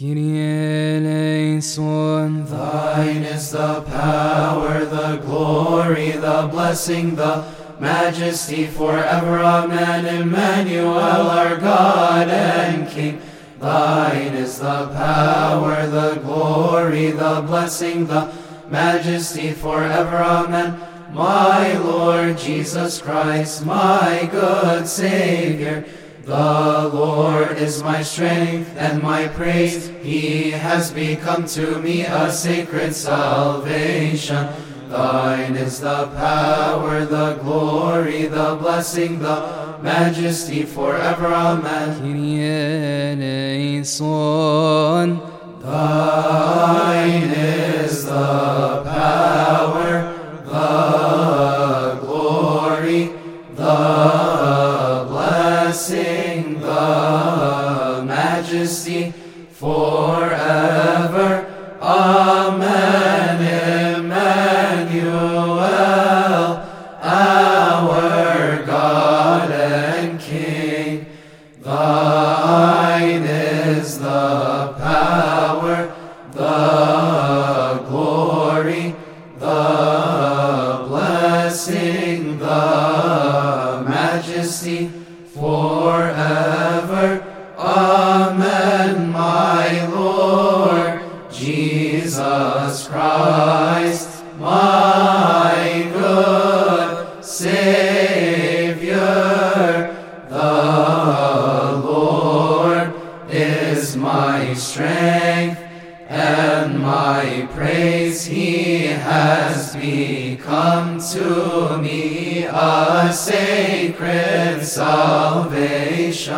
Kyrie eleison. Thine is the power, the glory, the blessing, the majesty forever. Amen. Emmanuel, our God and King. Thine is the power, the glory, the blessing, the majesty forever. Amen. My Lord Jesus Christ, my good Savior. The Lord is my strength and my praise. He has become to me a sacred salvation. Thine is the power, the glory, the blessing, the majesty forever. Amen. Thine is the power, the glory, the blessing, majesty forever. Amen. Emmanuel, our God and King. Thine is the power, the glory, the blessing, the majesty forever. Jesus Christ, my good Savior. The Lord is my strength and my praise. He has become to me a sacred salvation.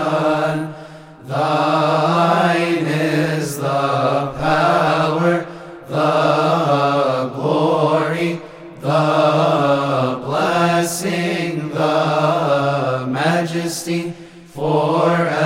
Thine blessing, the majesty forever.